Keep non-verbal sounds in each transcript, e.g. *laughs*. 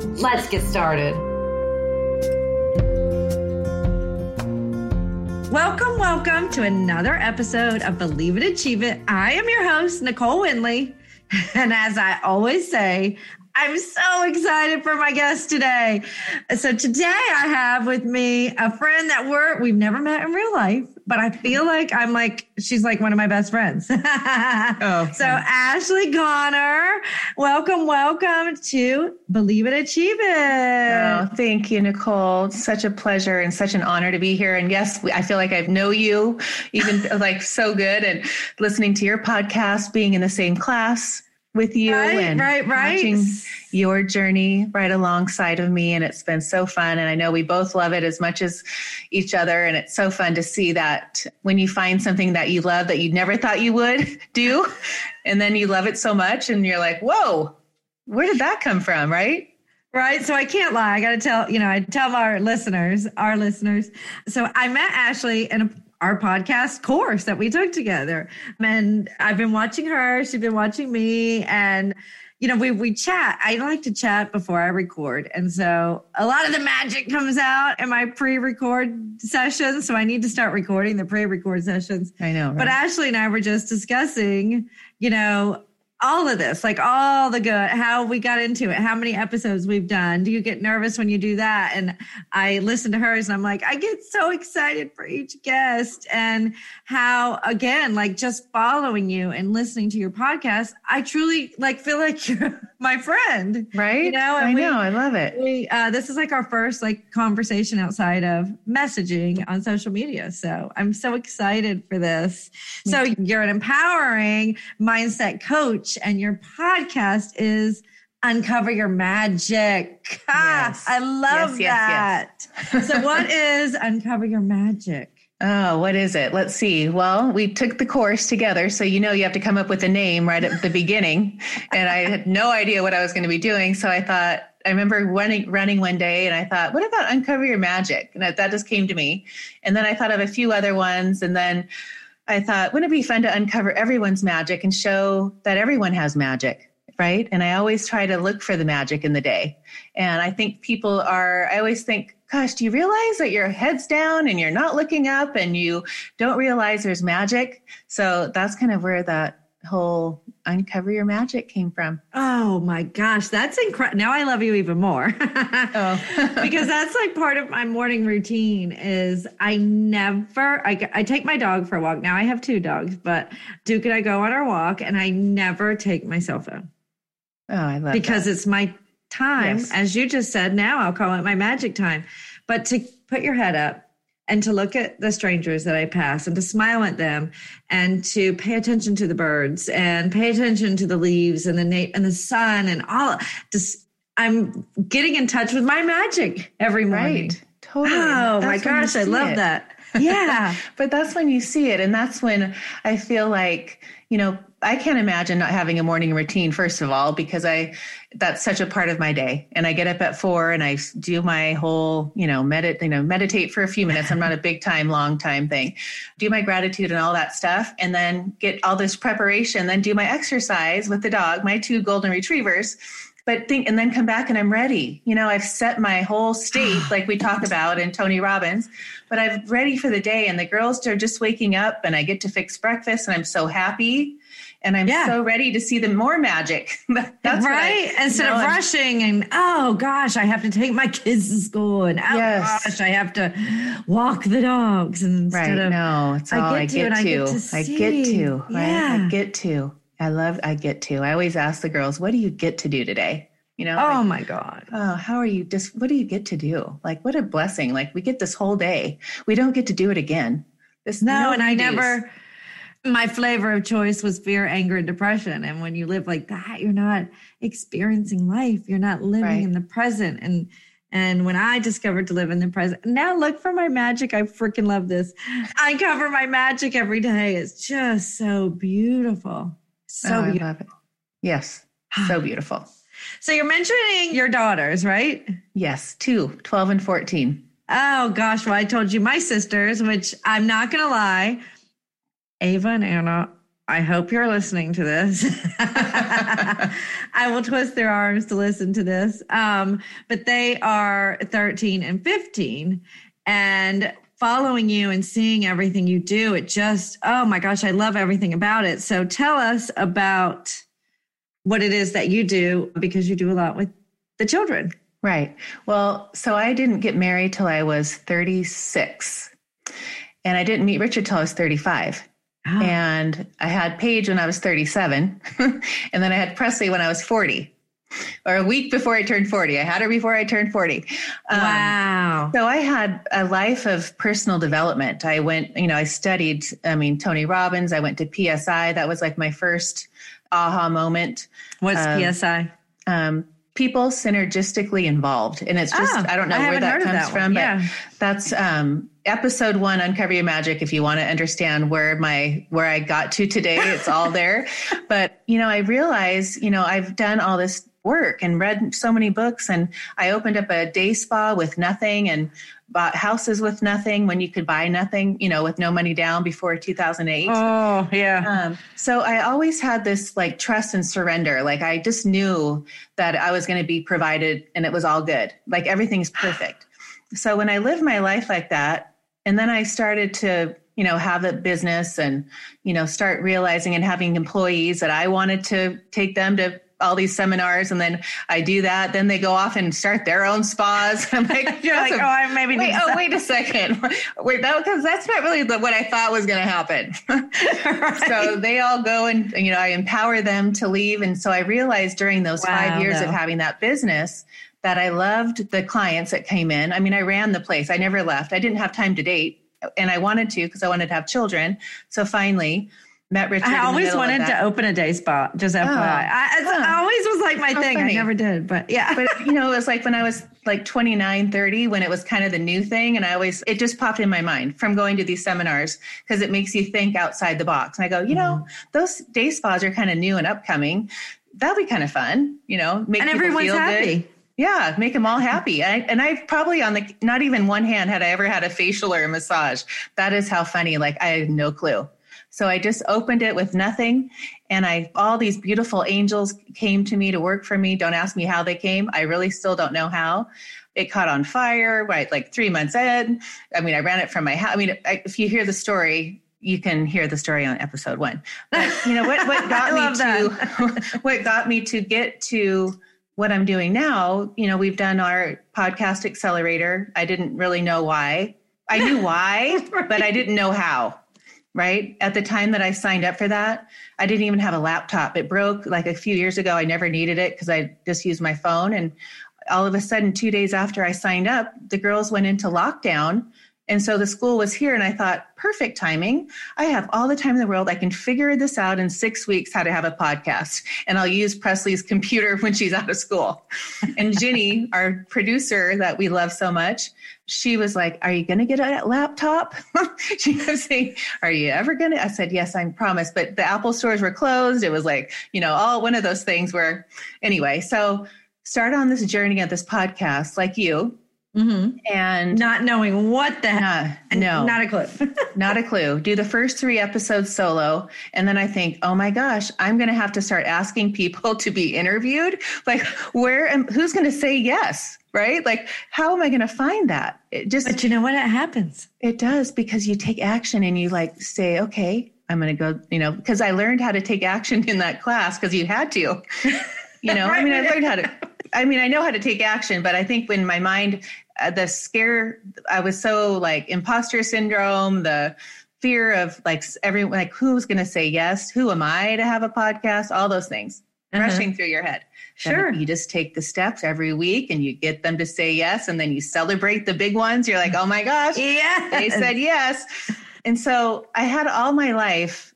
Let's get started. Welcome, welcome to another episode of Believe It, Achieve It. I am your host, Nicole Winley. *laughs* And as I always say, I'm so excited for my guest today. So today I have with me a friend that we're we've never met in real life, but I feel like I'm like she's like one of my best friends. *laughs* oh, so Ashley Connor, welcome, welcome to Believe It, Achieve It. Oh, thank you, Nicole. Such a pleasure and such an honor to be here. And yes, I feel like I know you even *laughs* like so good and listening to your podcast, being in the same class with you right, and right, right. watching your journey right alongside of me. And it's been so fun. And I know we both love it as much as each other. And it's so fun to see that when you find something that you love that you never thought you would *laughs* do, and then you love it so much and you're like, whoa, where did that come from? Right. Right. So I can't lie. I got to tell, you know, I tell our listeners, our listeners. So I met Ashley in a our podcast course that we took together. And I've been watching her, she's been watching me and you know, we we chat. I like to chat before I record. And so a lot of the magic comes out in my pre-record sessions. So I need to start recording the pre-record sessions. I know. Right? But Ashley and I were just discussing, you know, all of this, like all the good, how we got into it, how many episodes we've done. Do you get nervous when you do that? And I listen to hers and I'm like, I get so excited for each guest and how, again, like just following you and listening to your podcast, I truly like feel like *laughs* you're my friend. Right. You know, I we, know. I love it. We, uh, this is like our first like conversation outside of messaging on social media. So I'm so excited for this. So you're an empowering mindset coach and your podcast is Uncover Your Magic. Yes. I love yes, that. Yes, so, what *laughs* is Uncover Your Magic? Oh, what is it? Let's see. Well, we took the course together. So, you know, you have to come up with a name right at the beginning. And I had no idea what I was going to be doing. So I thought, I remember running, running one day and I thought, what about Uncover Your Magic? And that, that just came to me. And then I thought of a few other ones. And then I thought, wouldn't it be fun to uncover everyone's magic and show that everyone has magic? Right. And I always try to look for the magic in the day. And I think people are, I always think, gosh, do you realize that your head's down and you're not looking up and you don't realize there's magic? So that's kind of where that whole uncover your magic came from. Oh my gosh, that's incredible. Now I love you even more. *laughs* oh. *laughs* because that's like part of my morning routine is I never I, I take my dog for a walk. Now I have two dogs, but Duke and I go on our walk and I never take my cell phone. Oh, I love it. because that. it's my time. Yes. As you just said, now I'll call it my magic time. But to put your head up and to look at the strangers that I pass and to smile at them and to pay attention to the birds and pay attention to the leaves and the na- and the sun and all just I'm getting in touch with my magic every morning. Right. Totally. Oh my gosh, I love it. that. *laughs* Yeah. but that's when you see it and that's when I feel like, you know, I can't imagine not having a morning routine, first of all, because I, that's such a part of my day. And I get up at four and I do my whole, you know, medit, you know, meditate for a few minutes. I'm not a big time, long time thing. Do my gratitude and all that stuff. And then get all this preparation, then do my exercise with the dog, my two golden retrievers but think and then come back and I'm ready. You know, I've set my whole state like we talk about in Tony Robbins, but I'm ready for the day and the girls are just waking up and I get to fix breakfast and I'm so happy and I'm yeah. so ready to see the more magic. *laughs* That's right. I, Instead of rushing and oh gosh, I have to take my kids to school and oh yes. gosh, I have to walk the dogs and right. Of, no, it's all I get, I get to. I get to. I get to. Right. Yeah. I get to. I love. I get to. I always ask the girls, "What do you get to do today?" You know. Oh like, my god. Oh, how are you? Just what do you get to do? Like, what a blessing! Like, we get this whole day. We don't get to do it again. This no, and I never my flavor of choice was fear, anger, and depression. And when you live like that, you're not experiencing life. You're not living right. in the present. And and when I discovered to live in the present, now look for my magic. I freaking love this. I cover my magic every day. It's just so beautiful. So oh, beautiful. I love it. Yes. So *sighs* beautiful. So you're mentioning your daughters, right? Yes, two, 12 and 14. Oh gosh, well, I told you my sisters, which I'm not gonna lie Ava and Anna, I hope you're listening to this. *laughs* I will twist their arms to listen to this. Um, but they are 13 and 15. And following you and seeing everything you do, it just, oh my gosh, I love everything about it. So tell us about what it is that you do because you do a lot with the children. Right. Well, so I didn't get married till I was 36. And I didn't meet Richard till I was 35. Oh. And I had Paige when I was 37. *laughs* and then I had Presley when I was 40 or a week before I turned 40. I had her before I turned 40. Um, wow. So I had a life of personal development. I went, you know, I studied, I mean, Tony Robbins. I went to PSI. That was like my first aha moment. What's um, PSI? Um, people synergistically involved. And it's just, oh, I don't know I where that comes that from, yeah. but that's, um, episode one uncover your magic if you want to understand where my where i got to today it's all *laughs* there. But you know i realize you know i've done all this work and read so many books and i opened up a day spa with nothing and bought houses with nothing when you could buy nothing you know with no money down before 2008 oh yeah. Um, so i always had this like trust and surrender. Like i just knew that i was going to be provided and it was all good. Like everything's perfect. So when i lived my life like that and then I started to, you know, have a business and, you know, start realizing and having employees that I wanted to take them to all these seminars and then I do that. Then they go off and start their own spas. *laughs* I'm like, *laughs* you're like, oh, I maybe wait, oh, wait a second. *laughs* Wait, that because that's not really the, what I thought was going to happen. right. So they all go and, you know, I empower them to leave. And so I realized during those wow, five years no. of having that business that I loved the clients that came in. I mean, I ran the place. I never left. I didn't have time to date and I wanted to because I wanted to have children. So finally, met Richard. I always wanted to open a day spa. Just FYI, oh, I, I, always was like my thing. Funny. I never did, but yeah. But you know, it was like when I was like 29, 30, when it was kind of the new thing, and I always it just popped in my mind from going to these seminars because it makes you think outside the box. And I go, you know, mm-hmm. those day spas are kind of new and upcoming. That'll be kind of fun, you know. Make and everyone's happy. Good. Yeah, make them all happy. I, and I've probably on the not even one hand had I ever had a facial or a massage. That is how funny. Like I had no clue. So I just opened it with nothing, and I all these beautiful angels came to me to work for me. Don't ask me how they came. I really still don't know how. It caught on fire right like three months in. I mean, I ran it from my house. I mean, I, if you hear the story, you can hear the story on episode one. But you know what? What *laughs* got me to *laughs* *laughs* what got me to get to what I'm doing now, you know, we've done our podcast accelerator. I didn't really know why. I knew *laughs* why, right. but I didn't know how. Right. At the time that I signed up for that, I didn't even have a laptop. It broke like a few years ago. I never needed it because I just used my phone. And all of a sudden, two days after I signed up, the girls went into lockdown and so the school was here, and I thought, perfect timing. I have all the time in the world. I can figure this out in six weeks how to have a podcast, and I'll use Presley's computer *laughs* when she's out of school. And Ginny, *laughs* our producer that we love so much, she was like, Are you going to get a laptop? *laughs* she was saying, Are you ever going to? I said, Yes, I promise. But the Apple stores were closed. It was like, you know, all one of those things where, anyway, so start on this journey of this podcast like you Mm-hmm. And not knowing what the heck. no, *laughs* not a clue. *laughs* not a clue. Do the first three episodes solo. And then I think, oh my gosh, I'm going to have to start asking people *laughs* to be interviewed. Like, where am, who's going to say yes? Right? Like, how am I going to find that? It just, but you know what? It happens. It does because you take action and you like say, okay, I'm going to go, you know, because I learned how to take action in that class because you had to. You know, I mean, I learned how to, I mean, I know how to take action, but I think when my mind, uh, the scare, I was so like imposter syndrome, the fear of like everyone, like who's going to say yes? Who am I to have a podcast? All those things uh-huh. rushing through your head. Sure. You just take the steps every week and you get them to say yes. And then you celebrate the big ones. You're like, oh my gosh, yeah. they said yes. And so I had all my life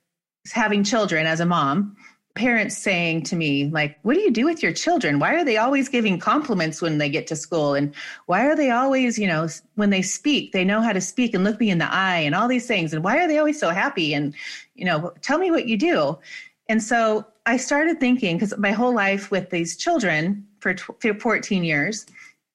having children as a mom, parents saying to me, like, what do you do with your children? Why are they always giving compliments when they get to school? And why are they always, you know, when they speak, they know how to speak and look me in the eye and all these things? And why are they always so happy? And, you know, tell me what you do. And so I started thinking, because my whole life with these children for for 14 years,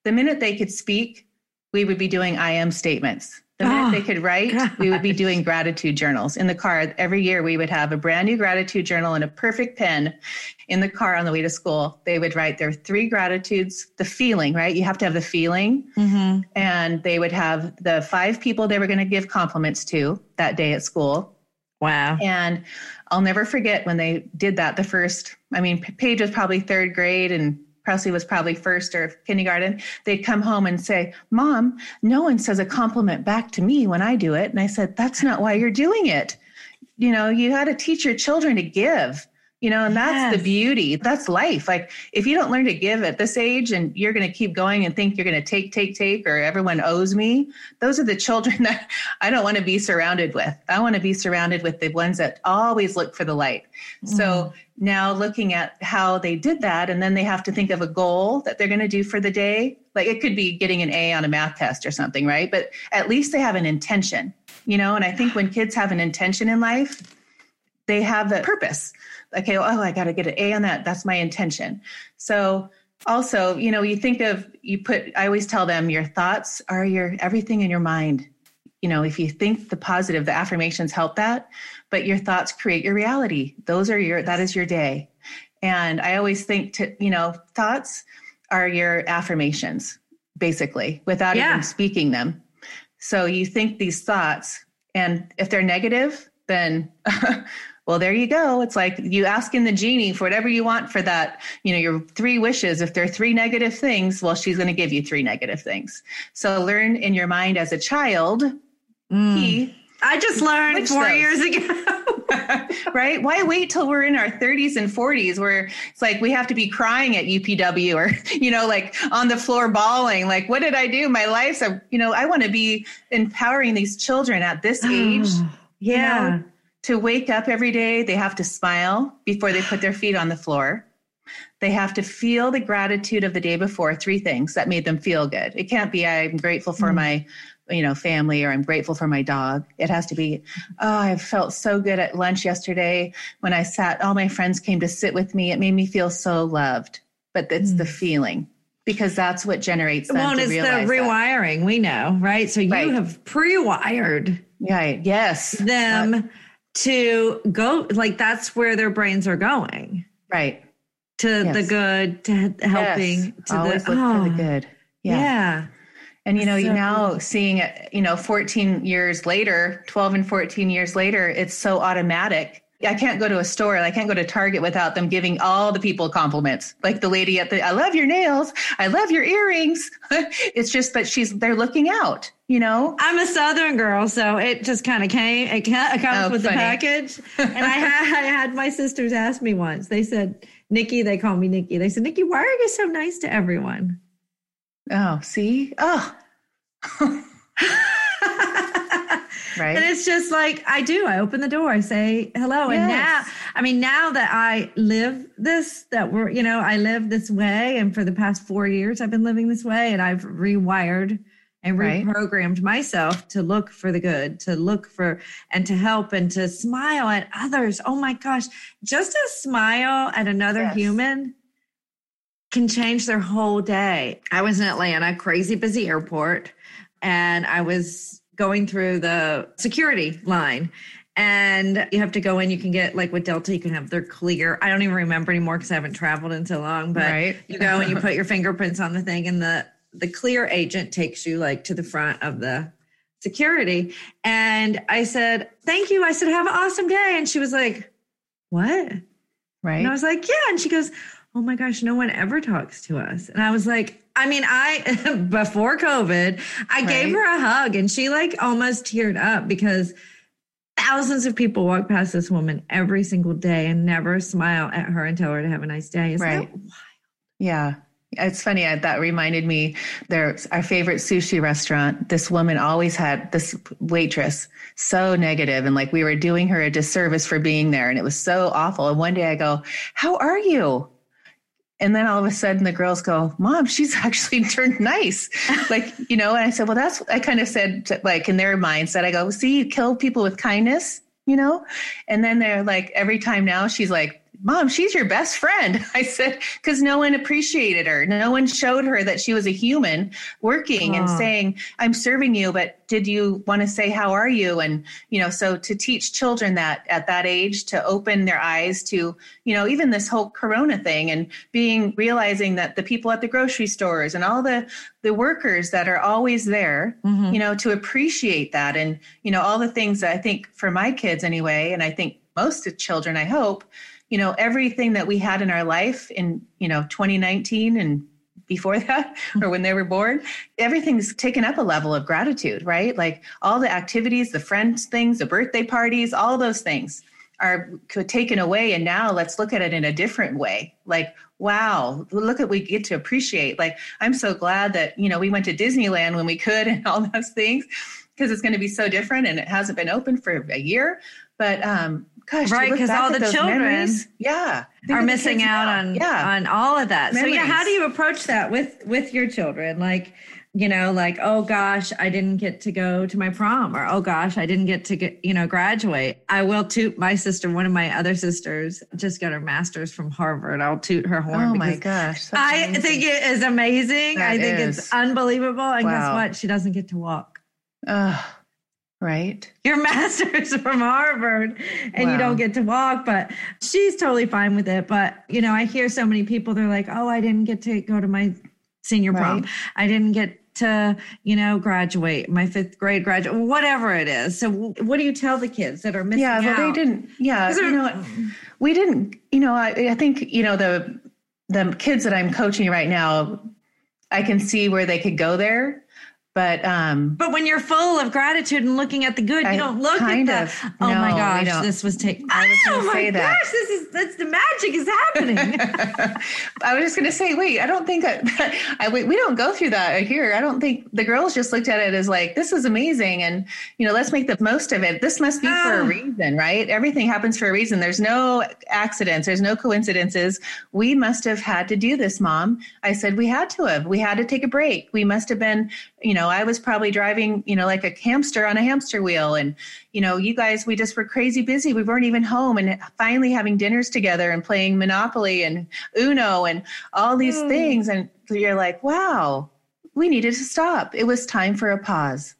the minute they could speak, we would be doing I am statements. The minute oh, they could write, God. we would be doing gratitude journals in the car. Every year, we would have a brand new gratitude journal and a perfect pen in the car on the way to school. They would write their three gratitudes, the feeling, right? You have to have the feeling. Mm-hmm. And they would have the five people they were going to give compliments to that day at school. Wow. And I'll never forget when they did that the first, I mean, Paige was probably third grade and Presley was probably first or kindergarten, they'd come home and say, Mom, no one says a compliment back to me when I do it. And I said, That's not why you're doing it. You know, you got to teach your children to give you know and that's yes. the beauty. That's life. Like if you don't learn to give at this age and you're going to keep going and think you're going to take take take or everyone owes me those are the children *laughs* that i don't want to be surrounded with. I want to be surrounded with the ones that always look for the light. Mm. so now looking at how they did that and then they have to think of a goal that they're going to do for the day. Like it could be getting an a on a math test or something right? But at least they have an intention you know? And i think when kids have an intention in life they have a purpose okay, oh, I got to get an A on that. That's my intention. So also, you know, you think of, you put, I always tell them your thoughts are your everything in your mind. You know, if you think the positive, the affirmations help that, but your thoughts create your reality. Those are your, that is your day. And I always think to, you know, thoughts are your affirmations, basically, without yeah. even speaking them. So you think these thoughts, and if they're negative, then *laughs* well there you go. It's like you ask in the genie for whatever you want for that you know your three wishes. If there are three negative things well she's going to give you three negative things. So learn in your mind as a child mm. he i just learned four those. years ago. *laughs* *laughs* Right? Why wait till we're in our 30s and 40s where it's like we have to be crying at upw or *laughs* you know like on the floor bawling? Like what did i do? My life's a you know i want to be empowering these children at this age. *sighs* Yeah. You know, to wake up every day, they have to smile before they put their feet on the floor. They have to feel the gratitude of the day before, three things that made them feel good. It can't be I'm grateful for mm. my you know family or i'm grateful for my dog it has to be oh i felt so good at lunch yesterday when i sat all my friends came to sit with me it made me feel so loved but it's mm. the feeling because that's what generates them well, it's the rewiring that. we know right so you right. have pre-wired right yes them to go like that's where their brains are going right to yes. the good to helping yes. to Always the, look oh, for the oh. good yeah, yeah. and you know so, now seeing it you know 14 years later 12 and 14 years later it's so automatic I can't go to a store. and I can't go to Target without them giving all the people compliments. Like the lady at the, I love your nails. I love your earrings. *laughs* it's just that she's, they're looking out, you know? I'm a Southern girl, so it just kind of came, it, comes oh, with funny. the package. *laughs* and I had, I had my sisters ask me once, they said, Nikki, they call me Nikki. They said, Nikki, why are you so nice to everyone? Oh, see? Oh. *laughs* Right. And it's just like I do. I open the door, I say hello. Yes. And now, I mean, now that I live this, that we're, you know, I live this way. And for the past four years, I've been living this way and I've rewired and reprogrammed right. myself to look for the good, to look for and to help and to smile at others. Oh my gosh, just a smile at another yes. human can change their whole day. I was in Atlanta, crazy busy airport, and I was going through the security line and you have to go in. You can get like with Delta, you can have their clear. I don't even remember anymore because I haven't traveled in so long. But right. you go and you *laughs* put your fingerprints on the thing, and the the clear agent takes you like to the front of the security. And I said, Thank you. I said, Have an awesome day. And she was like, What? Right. And I was like, Yeah. And she goes, Oh my gosh, no one ever talks to us. And I was like, I mean, I, *laughs* before COVID, I right. gave her a hug and she like almost teared up because thousands of people walk past this woman every single day and never smile at her and tell her to have a nice day. Isn't right. Yeah. It's funny. That reminded me. There's our favorite sushi restaurant. This woman always had this waitress so negative, and like we were doing her a disservice for being there, and it was so awful. And one day I go, "How are you?" And then all of a sudden the girls go, Mom, she's *laughs* actually turned nice. like, *laughs* you know, and I said, Well, that's, I kind of said, like, in their mindset, I go, See, you kill people with kindness, you know? And then they're like, every time now she's like, Mom, she's your best friend. *laughs* I said, because no one appreciated her. No one showed her that she was a human working and saying, I'm serving you, but did you want to say, How are you? And, you know, so to teach children that at that age to open their eyes to, you know, even this whole corona thing and being realizing that the people at the grocery stores and all the the workers that are always there, mm-hmm. you know, to appreciate that and, you know, all the things that I think for my kids anyway, and I think most of children, I hope, you know everything that we had in our life in you know 2019 and before *laughs* that or when they were born everything's taken up a level of gratitude right? Like all the activities the friends things the birthday parties all those things are taken away. And now let's look at it in a different way. Like wow look at we get to appreciate. Like i'm so glad that you know we went to disneyland when we could *laughs* and all those things because it's going to be so different and it hasn't been open for a year. But um Gosh, right, because all the children, memories, yeah, are missing out on yeah. on all of that. Memories. So yeah, how do you approach that with with your children? Like, you know, like oh gosh, I didn't get to go to my prom, or oh gosh, I didn't get to get you know graduate. I will toot my sister. One of my other sisters just got her master's from Harvard. I'll toot her horn. Oh my gosh, I amazing. think it is amazing. That I think is. it's unbelievable. And wow. guess what? She doesn't get to walk. Oh Right. Your master's *laughs* from Harvard and wow. you don't get to walk, but she's totally fine with it. But, you know, I hear so many people, they're like, oh, I didn't get to go to my senior prom. Right. I didn't get to, you know, graduate, my fifth grade graduate, whatever it is. So, what do you tell the kids that are missing yeah, out? they didn't. Yeah, you know, we didn't. You know, I, I think you know the the kids that I'm coaching right now. I can see where they could go there, but um but when you're full of gratitude and looking at the good you don't look at the of, oh no, my gosh this was taken oh my that. gosh this is that's the magic is happening. *laughs* I was just going to say wait i don't think that, I, *laughs* we, we don't go through that here. I don't think the girls just looked at it as like this is amazing and you know let's make the most of it. This must be oh. for a ah. reason right? Everything happens for a reason. There's no accidents. There's no coincidences. We must have had to do this mom. I said we had to have. We had to take a break. We must have been you know, I was probably driving, you know, like a hamster on a hamster wheel. And, you know, you guys, we just were crazy busy. We weren't even home. And finally having dinners together and playing Monopoly and Uno and all these mm. things. And you're like, wow, we needed to stop. It was time for a pause.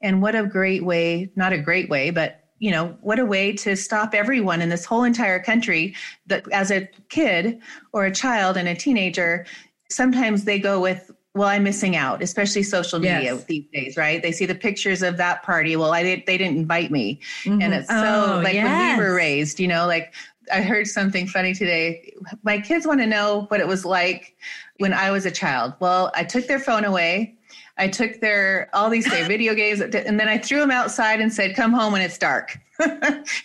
And what a great way, not a great way, but you know what a way to stop everyone in this whole entire country that as a kid or a child and a teenager sometimes they go with well i'm missing out especially social media yes. these days right? They see the pictures of that party. Well i did they didn't invite me. Mm-hmm. and it's so oh, like yes. when we were raised you know like i heard something funny today. My kids want to know what it was like when i was a child. Well i took their phone away. I took their all these *laughs* their video games and then i threw them outside and said come home when it's dark. *laughs*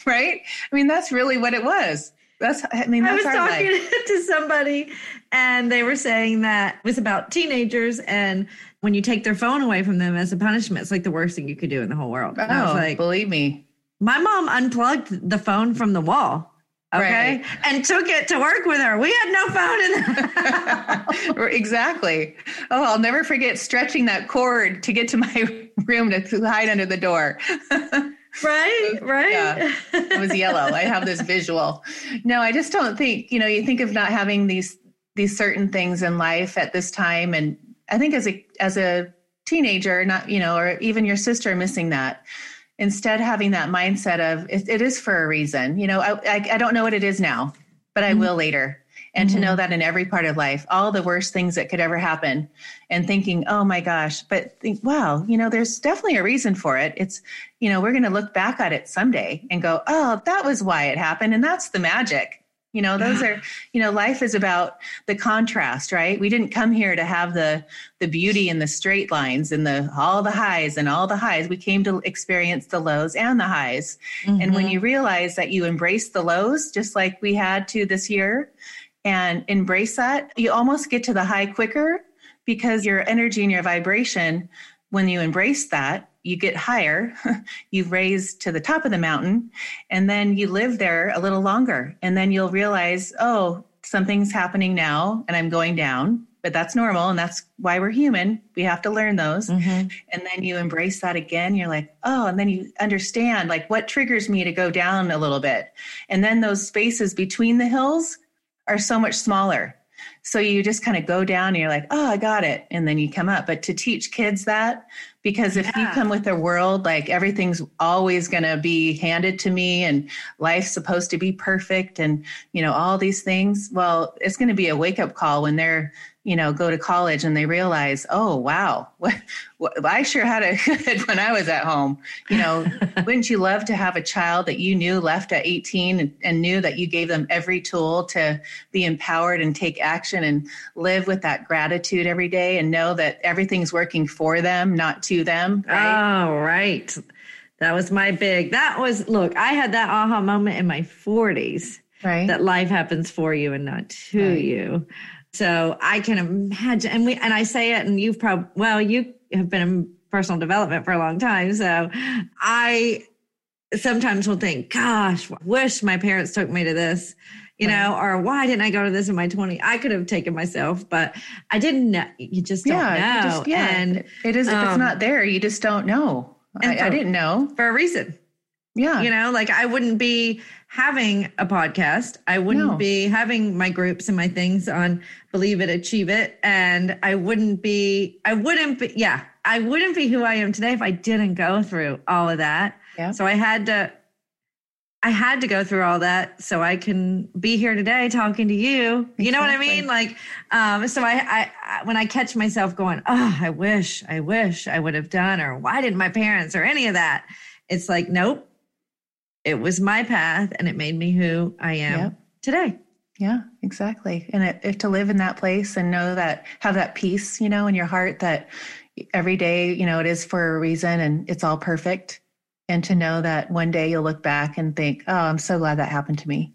Right? I mean that's really what it was that's I mean that's I was talking life. *laughs* to somebody and they were saying that it was about teenagers and when you take their phone away from them as a punishment, it's like the worst thing you could do in the whole world. And oh, like, believe me. My mom unplugged the phone from the wall. Okay. Right. And took it to work with her. We had no phone in the *laughs* *laughs* Exactly. Oh, I'll never forget stretching that cord to get to my room to hide under the door. Right right. yeah, it was yellow. I have this visual. No i just don't think you know you think of not having these these certain things in life at this time. And i think as a as a teenager not you know or even your sister missing that instead having that mindset of it, it is for a reason. You know I, I, I don't know what it is now but i mm-hmm. will later and mm-hmm. to know that in every part of life, all the worst things that could ever happen, and thinking, oh my gosh, but think, wow, you know, there's definitely a reason for it. It's, you know, we're going to look back at it someday and go, oh, that was why it happened. And that's the magic. You know, those are, you know, life is about the contrast, right? We didn't come here to have the the beauty and the straight lines and the all the highs and all the highs. We came to experience the lows and the highs. Mm-hmm. And when mm-hmm. you realize that you embrace the lows just like we had to this year and embrace that, you almost get to the high quicker because your energy and your vibration when you embrace that you get higher, *laughs* you raise to the top of the mountain, and then you live there a little longer. And then you'll realize, oh, something's happening now and I'm going down, but that's normal. And that's why we're human. We have to learn those. Mm-hmm. And then you embrace that again. You're like, oh, and then you understand like what triggers me to go down a little bit. And then those spaces between the hills are so much smaller. So you just kind of go down and you're like, oh, I got it. And then you come up. But to teach kids that, because if yeah. you come with a world like everything's always going to be handed to me and life's supposed to be perfect and, you know, all these things, well, it's going to be a wake up call when they're you know, go to college and they realize, oh, wow, *laughs* what, what, I sure had a *laughs* good when I was at home. You know, *laughs* wouldn't you love to have a child that you knew left at 18 and, and, knew that you gave them every tool to be empowered and take action and live with that gratitude every day and know that everything's working for them, not to them? Right? Oh, right. That was my big, that was, look, I had that aha moment in my 40s. Right. That life happens for you and not to right. you. So I can imagine, and we, and I say it, and you've probably, well, you have been in personal development for a long time. So I sometimes will think, gosh, wish my parents took me to this, you right. know, or why didn't I go to this in my 20s? I could have taken myself, but I didn't know. You just don't yeah, know. Just, yeah. And it is, if um, it's not there, you just don't know. I, I didn't know. For a reason. Yeah. You know, like I wouldn't be having a podcast. I wouldn't no. be having my groups and my things on Believe It, Achieve It. And I wouldn't be, I wouldn't be, yeah, I wouldn't be who I am today if I didn't go through all of that. Yeah. So I had to, I had to go through all that so I can be here today talking to you. Exactly. You know what I mean? Like, um, so I, I, I, when I catch myself going, oh, I wish, I wish I would have done, or why didn't my parents, or any of that? It's like, nope, it was my path and it made me who I am yep. today. Yeah, exactly. And it, if to live in that place and know that, have that peace, you know, in your heart that every day, you know, it is for a reason and it's all perfect. And to know that one day you'll look back and think, oh, I'm so glad that happened to me.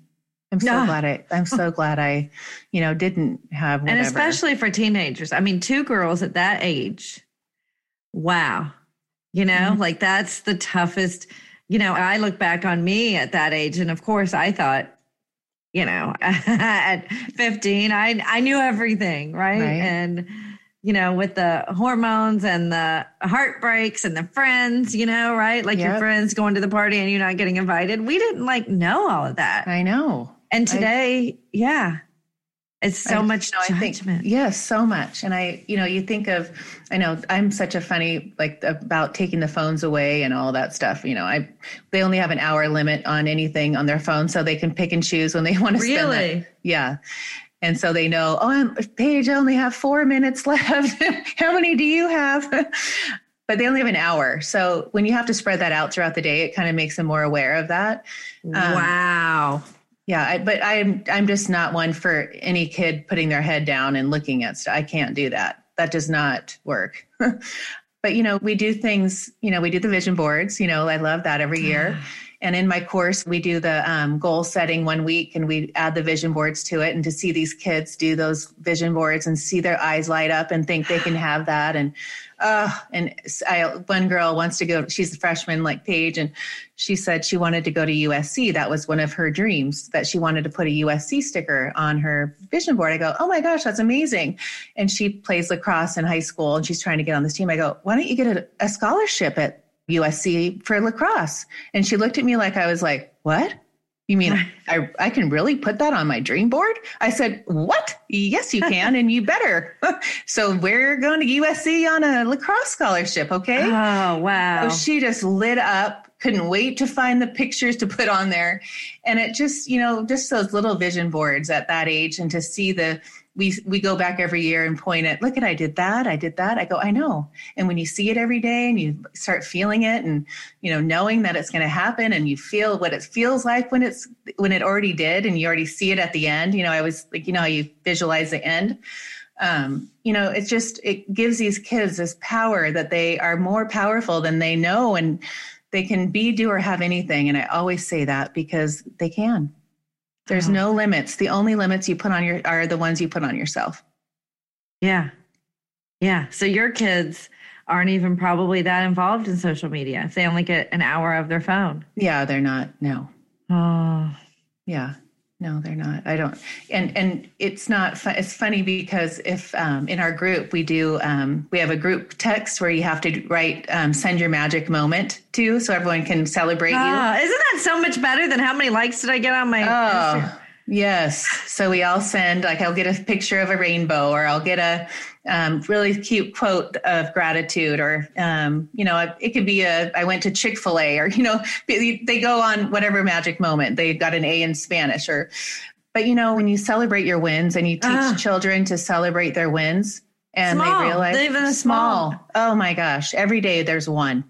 I'm so no. glad I, I'm so *laughs* glad I, you know, didn't have whatever. And especially for teenagers. I mean, two girls at that age. Wow. You know, mm-hmm. like that's the toughest you know, I look back on me at that age, and of course, I thought, you know, *laughs* at 15, I I knew everything, right? right? And you know, with the hormones and the heartbreaks and the friends, you know, right? Like yep. your friends going to the party and you're not getting invited. We didn't like know all of that. I know. And today, I, yeah, it's so I, much know, judgment. Think, yes, so much. And I, you know, you think of, I know I'm such a funny, like about taking the phones away and all that stuff. You know, I, they only have an hour limit on anything on their phone, so they can pick and choose when they want to really? spend Really? Yeah. And so they know, oh, I'm, Paige, I only have four minutes *laughs* left. How many do you have? *laughs* but they only have an hour. So when you have to spread that out throughout the day, it kind of makes them more aware of that. Um, wow. Yeah, I, but I'm I'm just not one for any kid putting their head down and looking at stuff. I can't do that. That does not work. *laughs* but you know, we do things. You know, we do the vision boards. You know, I love that every year. And in my course, we do the um, goal setting one week and we add the vision boards to it. And to see these kids do those vision boards and see their eyes light up and think they can have that. And, uh, and I, one girl wants to go, she's a freshman like Paige, and she said she wanted to go to USC. That was one of her dreams that she wanted to put a USC sticker on her vision board. I go, oh my gosh, that's amazing. And she plays lacrosse in high school and she's trying to get on this team. I go, why don't you get a, a scholarship at USC for lacrosse. And she looked at me like I was like, What? You mean *laughs* I, I can really put that on my dream board? I said, What? Yes, you can, and you better. *laughs* so we're going to USC on a lacrosse scholarship, okay? Oh, wow. So she just lit up couldn't wait to find the pictures to put on there. And it just, you know, just those little vision boards at that age and to see the we we go back every year and point at look at I did that I did that. I go I know. And when you see it every day and you start feeling it and you know knowing that it's going to happen and you feel what it feels like when it's when it already did and you already see it at the end you know I was like you know how you visualize the end? Um, you know it's just it gives these kids this power that they are more powerful than they know and they can be do or have anything. And I always say that because they can there's oh. no limits. The only limits you put on your are the ones you put on yourself. Yeah. Yeah. So your kids aren't even probably that involved in social media. If they only get an hour of their phone. Yeah, they're not. No. Oh. Yeah. No, they're not. I don't. And and it's not. Fu- it's funny because if um, in our group we do um, we have a group text where you have to write um, send your magic moment to so everyone can celebrate oh, you. Ah, isn't that so much better than how many likes did I get on my? Oh. Instagram? Yes. So we all send, like, I'll get a picture of a rainbow or I'll get a um, really cute quote of gratitude or, um, you know, it could be a, I went to Chick fil A or, you know, they go on whatever magic moment. They got an A in Spanish or, but, you know, when you celebrate your wins and you teach uh, children to celebrate their wins and small, they realize even small. small. Oh my gosh. Every day there's one.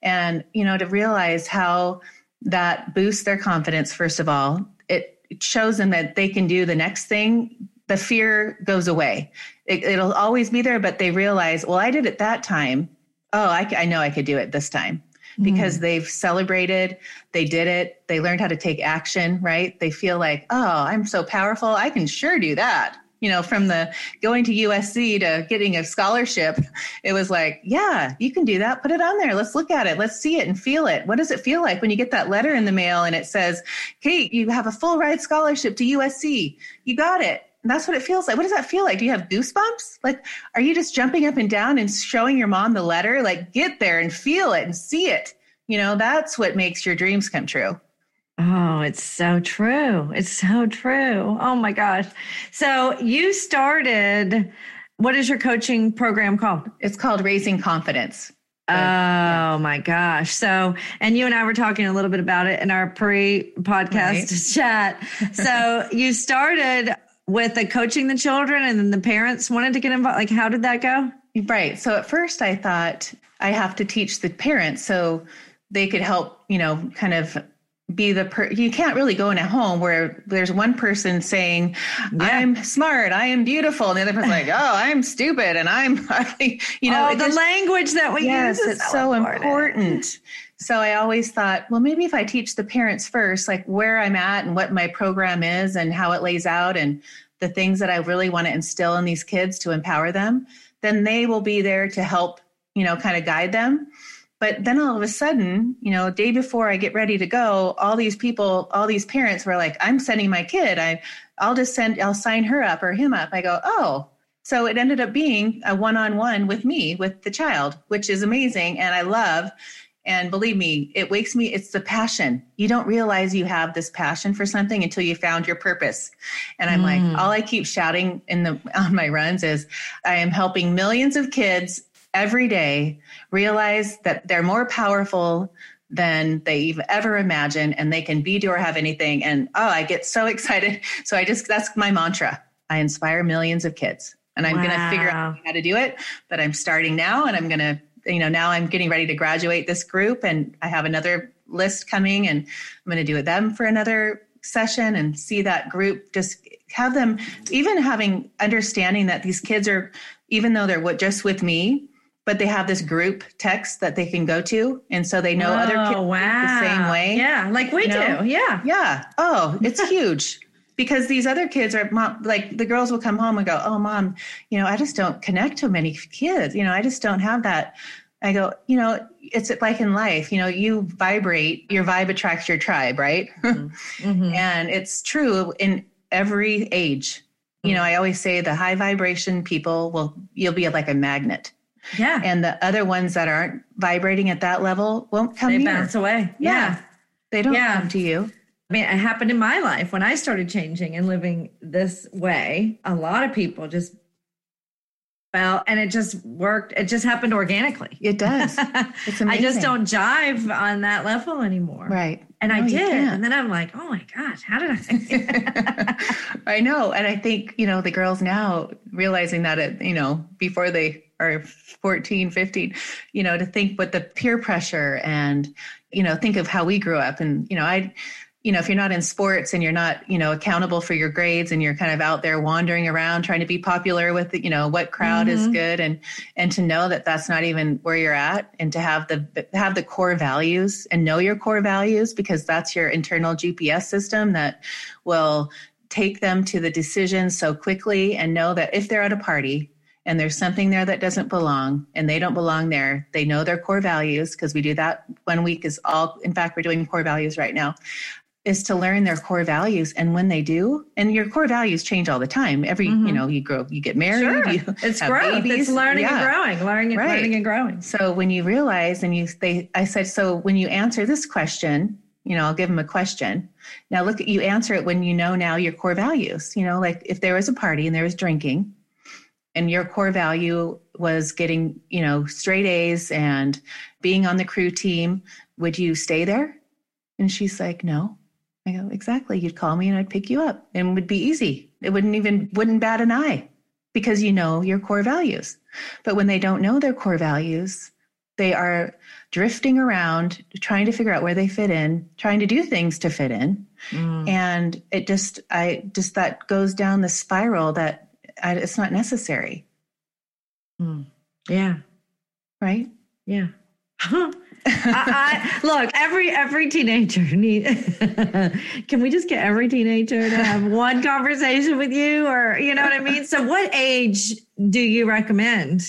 And, you know, to realize how that boosts their confidence, first of all, it shows them that they can do the next thing, the fear goes away. It, will always be there, but they realize, well, I did it that time. Oh, I, I know I could do it this time because mm. they've celebrated, they did it, they learned how to take action, right? They feel like, oh, I'm so powerful. I can sure do that you know, from the going to USC to getting a scholarship, it was like, yeah, you can do that. Put it on there. Let's look at it. Let's see it and feel it. What does it feel like when you get that letter in the mail and it says, Kate, you have a full ride scholarship to USC? You got it. And that's what it feels like. What does that feel like? Do you have goosebumps? Like, are you just jumping up and down and showing your mom the letter? Like, get there and feel it and see it. You know, that's what makes your dreams come true. Oh, it's so true. It's so true. Oh my gosh. So you started, what is your coaching program called? It's called Raising Confidence. Oh yeah. my gosh. So, and you and I were talking a little bit about it in our pre podcast right. chat. So, *laughs* you started with the coaching the children and then the parents wanted to get involved. Like, how did that go? Right. So, at first, I thought I have to teach the parents so they could help, you know, kind of be the per you can't really go in a home where there's one person saying yeah. i'm smart i am beautiful and the other person's like *laughs* oh i'm stupid and i'm *laughs* you know oh, the language that we yes, use it's so important. important so i always thought well maybe if i teach the parents first like where i'm at and what my program is and how it lays out and the things that i really want to instill in these kids to empower them then they will be there to help you know kind of guide them but then all of a sudden, you know, day before I get ready to go, all these people, all these parents were like, I'm sending my kid. I I'll just send I'll sign her up or him up. I go, "Oh." So it ended up being a one-on-one with me with the child, which is amazing and I love. And believe me, it wakes me, it's the passion. You don't realize you have this passion for something until you found your purpose. And I'm mm. like, all I keep shouting in the *laughs* on my runs is I am helping millions of kids every day realize that they're more powerful than they ever imagined and they can be do or have anything and oh i get so *laughs* excited so i just that's my mantra i inspire millions of kids and i'm wow. going to figure out how to do it but i'm starting now and i'm going to you know now i'm getting ready to graduate this group and i have another list coming and i'm going to do with them for another session and see that group just have them even having understanding that these kids are even though they're just with me but they have this group text that they can go to and so they know oh, other kids wow. the same way yeah like we you know? do yeah yeah oh it's *laughs* huge because these other kids are mom, like the girls will come home and go oh mom you know i just don't connect to many kids you know i just don't have that i go you know it's like in life you know you vibrate your vibe attracts your tribe right *laughs* mm-hmm. mm-hmm. and it's true in every age you know i always say the high vibration people will you'll be like a magnet yeah. And the other ones that aren't vibrating at that level won't come They here. bounce away. Yeah. yeah. They don't yeah. come to you. I mean, it happened in my life when I started changing and living this way. A lot of people just Well, and it just worked. It just happened organically. It does. *laughs* It's amazing. I just don't jive on that level anymore. Right. And No, I did. And then I'm like, oh my gosh, how did I? *laughs* *laughs* I know. And I think, you know, the girls now realizing that, it, you know, before they are 14, 15, you know, to think with the peer pressure and, you know, think of how we grew up. And, you know, I, you know, if you're not in sports and you're not, you know, accountable for your grades and you're kind of out there wandering around trying to be popular with, you know, what crowd is Mhm. good and, and to know that that's not even where you're at and to have the, have the core values and know your core values because that's your internal GPS system that will take them to the decision so quickly and know that if they're at a party and there's something there that doesn't belong and they don't belong there, they know their core values because we do that one week is all, in fact, we're doing core values right now is to learn their core values and when they do and your core values change all the time every Mhm. you know you grow you get married sure. you It's have growth. It's babies. learning Yeah. and growing, learning and Right. learning and growing. so when you realize and you they i said so when you answer this question you know i'll give them a question now look at you answer it when you know now your core values you know like if there was a party and there was drinking and your core value was getting you know straight a's and being on the crew team would you stay there and she's like no i go exactly you'd call me and i'd pick you up and it would be easy it wouldn't even wouldn't bat an eye because you know your core values but when they don't know their core values they are drifting around trying to figure out where they fit in trying to do things to fit in Mm. and it just i just that goes down the spiral that I, it's not necessary Mm. Yeah. right Yeah. *laughs* I, I, look, every every teenager need. *laughs* can we just get every teenager to have *laughs* one conversation with you, or you know what I mean? So, what age do you recommend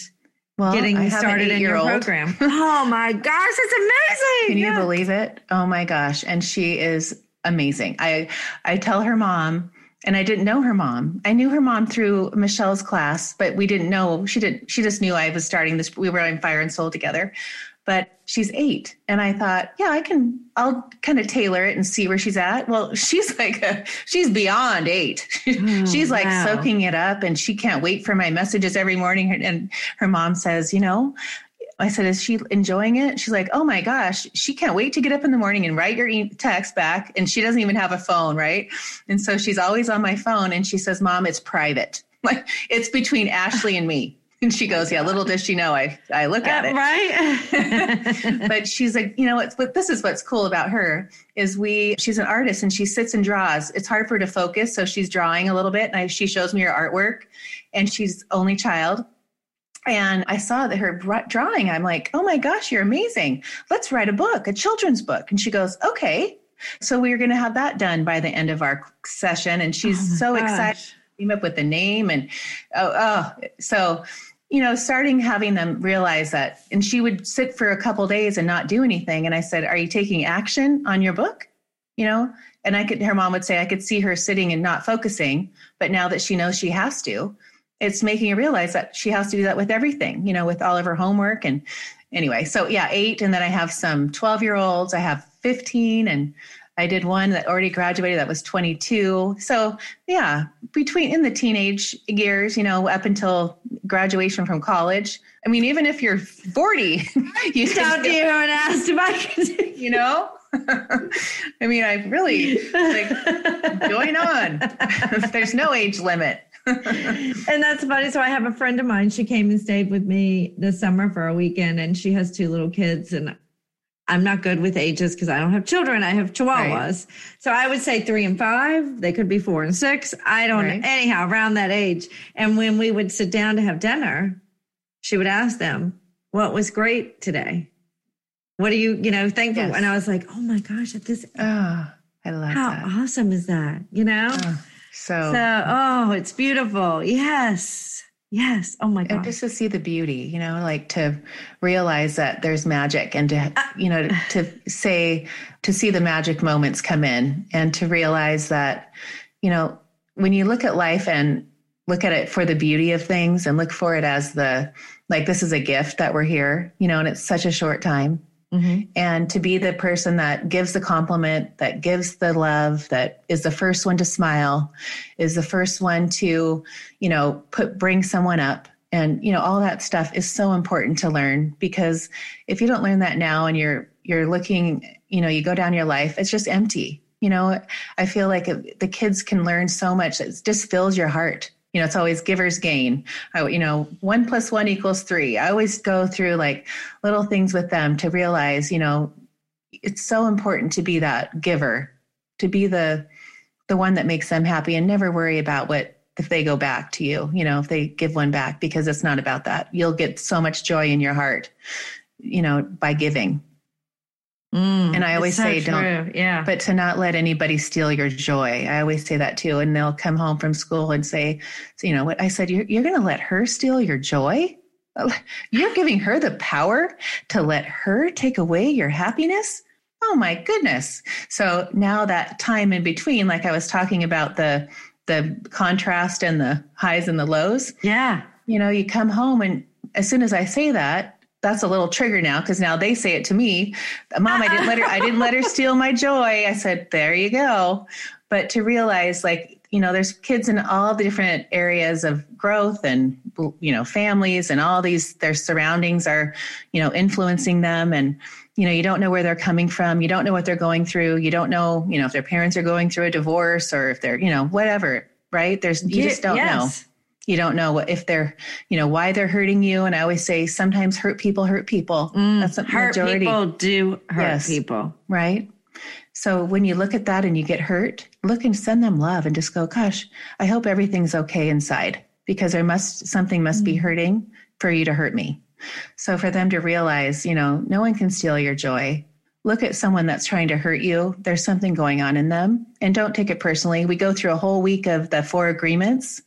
well getting started in your program? *laughs* oh my gosh, it's amazing! Can you Yeah. believe it? Oh my gosh. And she is amazing. I I tell her mom and I didn't know her mom. I knew her mom through Michelle's class, but we didn't know she didn't. she just knew I was starting this we were on Fire and Soul together. But she's 8 and I thought, yeah, I can I'll kind of tailor it and see where she's at. Well, *laughs* she's like a, she's beyond 8. *laughs* she's oh, like wow. soaking it up and she can't wait for my messages every morning and her mom says, you know, I said, "Is she enjoying it?" She's like, "Oh my gosh, she can't wait to get up in the morning and write your e- text back." And she doesn't even have a phone, right? And so she's always on my phone, and she says, "Mom, it's private. *laughs* Like it's between Ashley and me." And she goes, "Yeah, little does she know, I I look at Uh, it." right? *laughs* *laughs* but she's like, you know, what, but this is what's cool about her is we. She's an artist and she sits and draws. It's hard for her to focus, so she's drawing a little bit. And I, she shows me her artwork, and she's only child. And I saw that her drawing. I'm like, oh my gosh, you're amazing. Let's write a book, a children's book. And she goes, okay. So we are going to have that done by the end of our session. And she's Oh so gosh. excited came up with the name and oh, oh so you know starting having them realize that and she would sit for a couple days and not do anything. And i said are you taking action on your book? You know and i could her mom would say i could see her sitting and not focusing but now that she knows she has to it's making her realize that she has to do that with everything you know with all of her homework and anyway. So yeah eight and then i have some 12 year olds i have 15 and I did one that already graduated that was 22. So, yeah, between in the teenage years, you know, up until graduation from college. I mean, even if you're 40, *laughs* you Don't you and asked if I could. you know? *laughs* I mean, I really like join on. *laughs* There's no age limit. and that's funny. So I have a friend of mine. She came and stayed with me this summer for a weekend, and she has two little kids. And I'm not good with ages because I don't have children. I have chihuahuas. So I would say three and five. They could be four and six. I don't Right. anyhow around that age. And when we would sit down to have dinner, she would ask them, "What was great today? What are you, you know, thankful?" Yes. And I was like, "Oh my gosh, at this, Oh, I love how that. awesome is that? You know." Oh, so, So, oh, it's beautiful. Yes. Yes. Oh my and God. just to see the beauty, you know, like to realize that there's magic and to, ah. you know, *sighs* to say, to see the magic moments come in and to realize that, you know, when you look at life and look at it for the beauty of things and look for it as the, like, this is a gift that we're here, you know, and it's such a short time. Mhm. and to be the person that gives the compliment, that gives the love, that is the first one to smile, is the first one to, you know, put bring someone up. And you know all that stuff is so important to learn because if you don't learn that now and you're you're looking you know you go down your life it's just empty. You know i feel like the kids can learn so much. It just fills your heart you know it's always givers gain I, you know one plus one equals three i always go through like little things with them to realize you know it's so important to be that giver to be the the one that makes them happy and never worry about what if they go back to you, you know, if they give one back, because it's not about that. You'll get so much joy in your heart, you know, by giving. Mm, and I always say, true. don't, Yeah. but to not let anybody steal your joy. I always say that too. And they'll come home from school and say, so, you know what? I said, you're, you're going to let her steal your joy? *laughs* You're giving her the power to let her take away your happiness? Oh my goodness. So now that time in between, like I was talking about the, the contrast and the highs and the lows, yeah. you know, you come home and as soon as I say that, that's a little trigger now because now they say it to me. Mom, I didn't let her I didn't let her *laughs* steal my joy. I said, there you go. But to realize like, you know, there's kids in all the different areas of growth and you know, families and all these their surroundings are, you know, influencing them and you know, you don't know where they're coming from. You don't know what they're going through. You don't know, you know, if their parents are going through a divorce or if they're, you know, whatever, right? There's you just don't know yes. You don't know what if they're you know why they're hurting you. And i always say sometimes hurt people hurt people. Mm, that's the hurt majority people do hurt Yes. people. right? So when you look at that and you get hurt look and send them love and just go gosh i hope everything's okay inside because there must something must be hurting for you to hurt me. So for them to realize you know no one can steal your joy. Look at someone that's trying to hurt you. There's something going on in them and don't take it personally we go through a whole week of the four agreements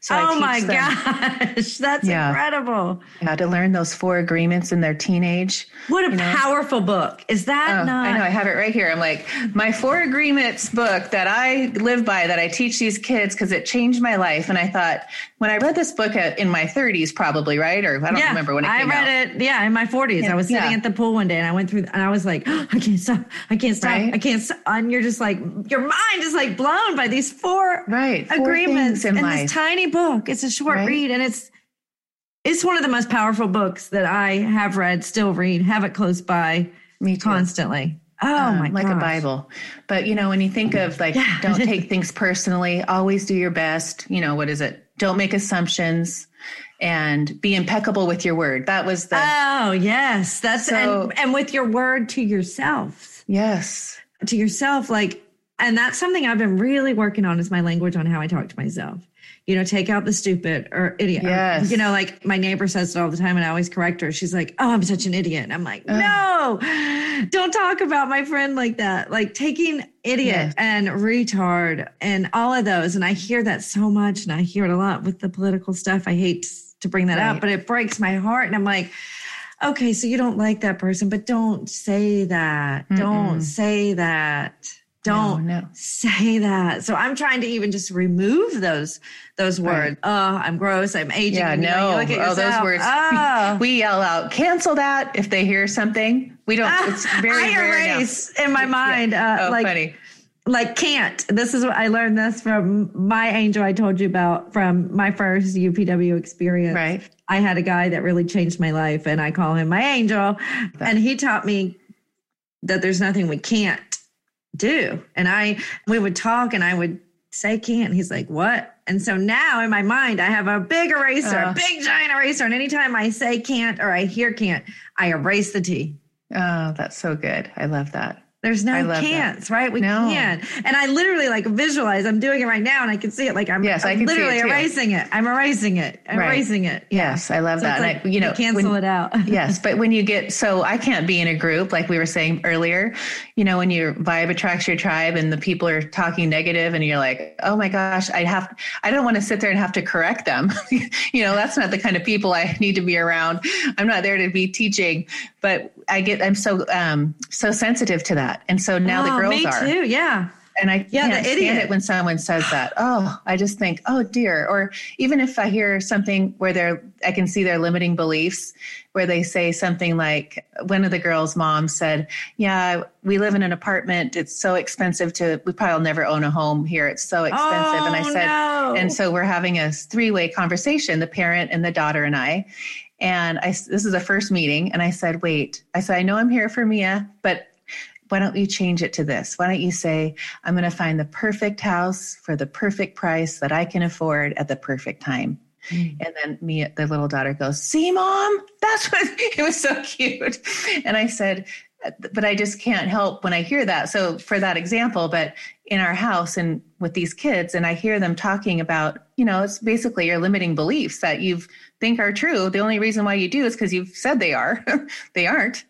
so oh my them- gosh. *laughs* That's Yeah. incredible. yeah, to learn those four agreements in their teenage. What a You know? powerful book. Is that Oh, not I know, I have it right here. I'm like, my four agreements book that I live by, that I teach these kids because it changed my life. And I thought, when I read this book at, in my 30s, probably, right? Or I don't yeah, remember when it I read out. it. Yeah, in my forties, I was sitting Yeah. at the pool one day, and I went through, and I was like, *gasps* I can't stop, I can't stop, Right? I can't. Stop. And you're just like, your mind is like blown by these four Right, four agreements in in this tiny book. It's a short Right? read, and it's it's one of the most powerful books that I have read, still read, have it close by Me too. constantly. Oh Um, my like gosh. a Bible. But you know, when you think of like, Yeah. don't *laughs* take things personally, always do your best. You know, what is it? Don't make assumptions and be impeccable with your word. That was the, Oh yes, that's So- and and with your word to yourself. yes. to yourself like and that's something i've been really working on is my language on how i talk to myself. You know take out the stupid or idiot. Or, Yes. you know like my neighbor says it all the time and i always correct her. She's like oh i'm such an idiot. And i'm like no don't talk about my friend like that. Like taking idiot Yes. and retard and all of those. And i hear that so much and i hear it a lot with the political stuff. I hate to bring that up but it breaks my heart and i'm like okay, so you don't like that person, but don't say that. Don't say that. Don't no. say that. So I'm trying to even just remove those those words. Oh, I'm gross. I'm aging. Yeah, no. you look at oh, those words. Oh. We yell out, cancel that if they hear something. We don't, it's very I erase in my mind. Uh, Oh, like, funny. like can't. This is what I learned this from my angel I told you about from my first UPW experience. Right. I had a guy that really changed my life and I call him my angel. And he taught me that there's nothing we can't do. And I we would talk and I would say can't. He's like, what? And so now in my mind, I have a big eraser, Uh. a big giant eraser. And anytime I say can't or I hear can't, I erase the T. Oh, that's so good. I love that. There's no love that. can'ts, right? We No. can. And I literally like visualize, I'm doing it right now and I can see it. Like I'm, Yes, I'm it literally erasing it. I'm erasing it. I'm Right. erasing it. Yeah. Yes, I love So that. like I, you know, you cancel when- it out. *laughs* yes, but when you get so I can't be in a group like we were saying earlier. You know, when your vibe attracts your tribe and the people are talking negative, and you're like, oh my gosh, I have, I don't want to sit there and have to correct them. *laughs* you know, that's not the kind of people I need to be around. I'm not there to be teaching, but I get, I'm so, um, so sensitive to that, and so now the Oh, girls me are. too. Yeah. And I Yeah, can't stand idiot. it when someone says that. Oh, I just think, oh dear. Or even if I hear something where they're, I can see their limiting beliefs, where they say something like, one of the girls' moms said, "Yeah, we live in an apartment. It's so expensive to. We probably never own a home here. It's so expensive." and I Oh, said, no. and so we're having a three-way conversation, the parent and the daughter and I. And I, this is the first meeting, and I said, "Wait," I said, "I know I'm here for Mia, but." Why don't you change it to this? Why don't you say, I'm going to find the perfect house for the perfect price that I can afford at the perfect time? Mm. And then me, the little daughter goes, See, mom, that's what *laughs* it was so cute. And I said, But I just can't help when I hear that. So, for that example, but in our house and with these kids, and I hear them talking about, you know, it's basically your limiting beliefs that you think are true. The only reason why you do is because you've said they are, *laughs* they aren't.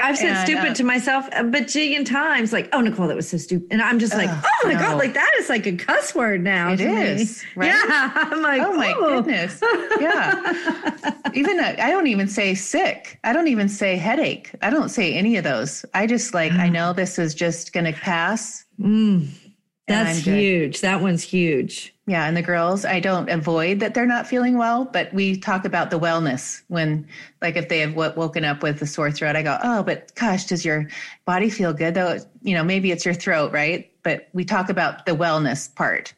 I've said And, stupid uh, to myself a bajillion times, like, "Oh, Nicole, that was so stupid," and I'm just like, Ugh, "Oh my no. god, like that is like a cuss word now." It is, *laughs* me. right? Yeah, I'm like, Oh my goodness. *laughs* Yeah. even uh, I don't even say sick. I don't even say headache. I don't say any of those. I just like I know this is just going to pass. Mm, that's huge. That one's huge. Yeah, and the girls, I don't avoid that they're not feeling well, but we talk about the wellness when, like, if they have w- woken up with a sore throat, I go, oh, but gosh, does your body feel good though? You know, maybe it's your throat, right? But we talk about the wellness part.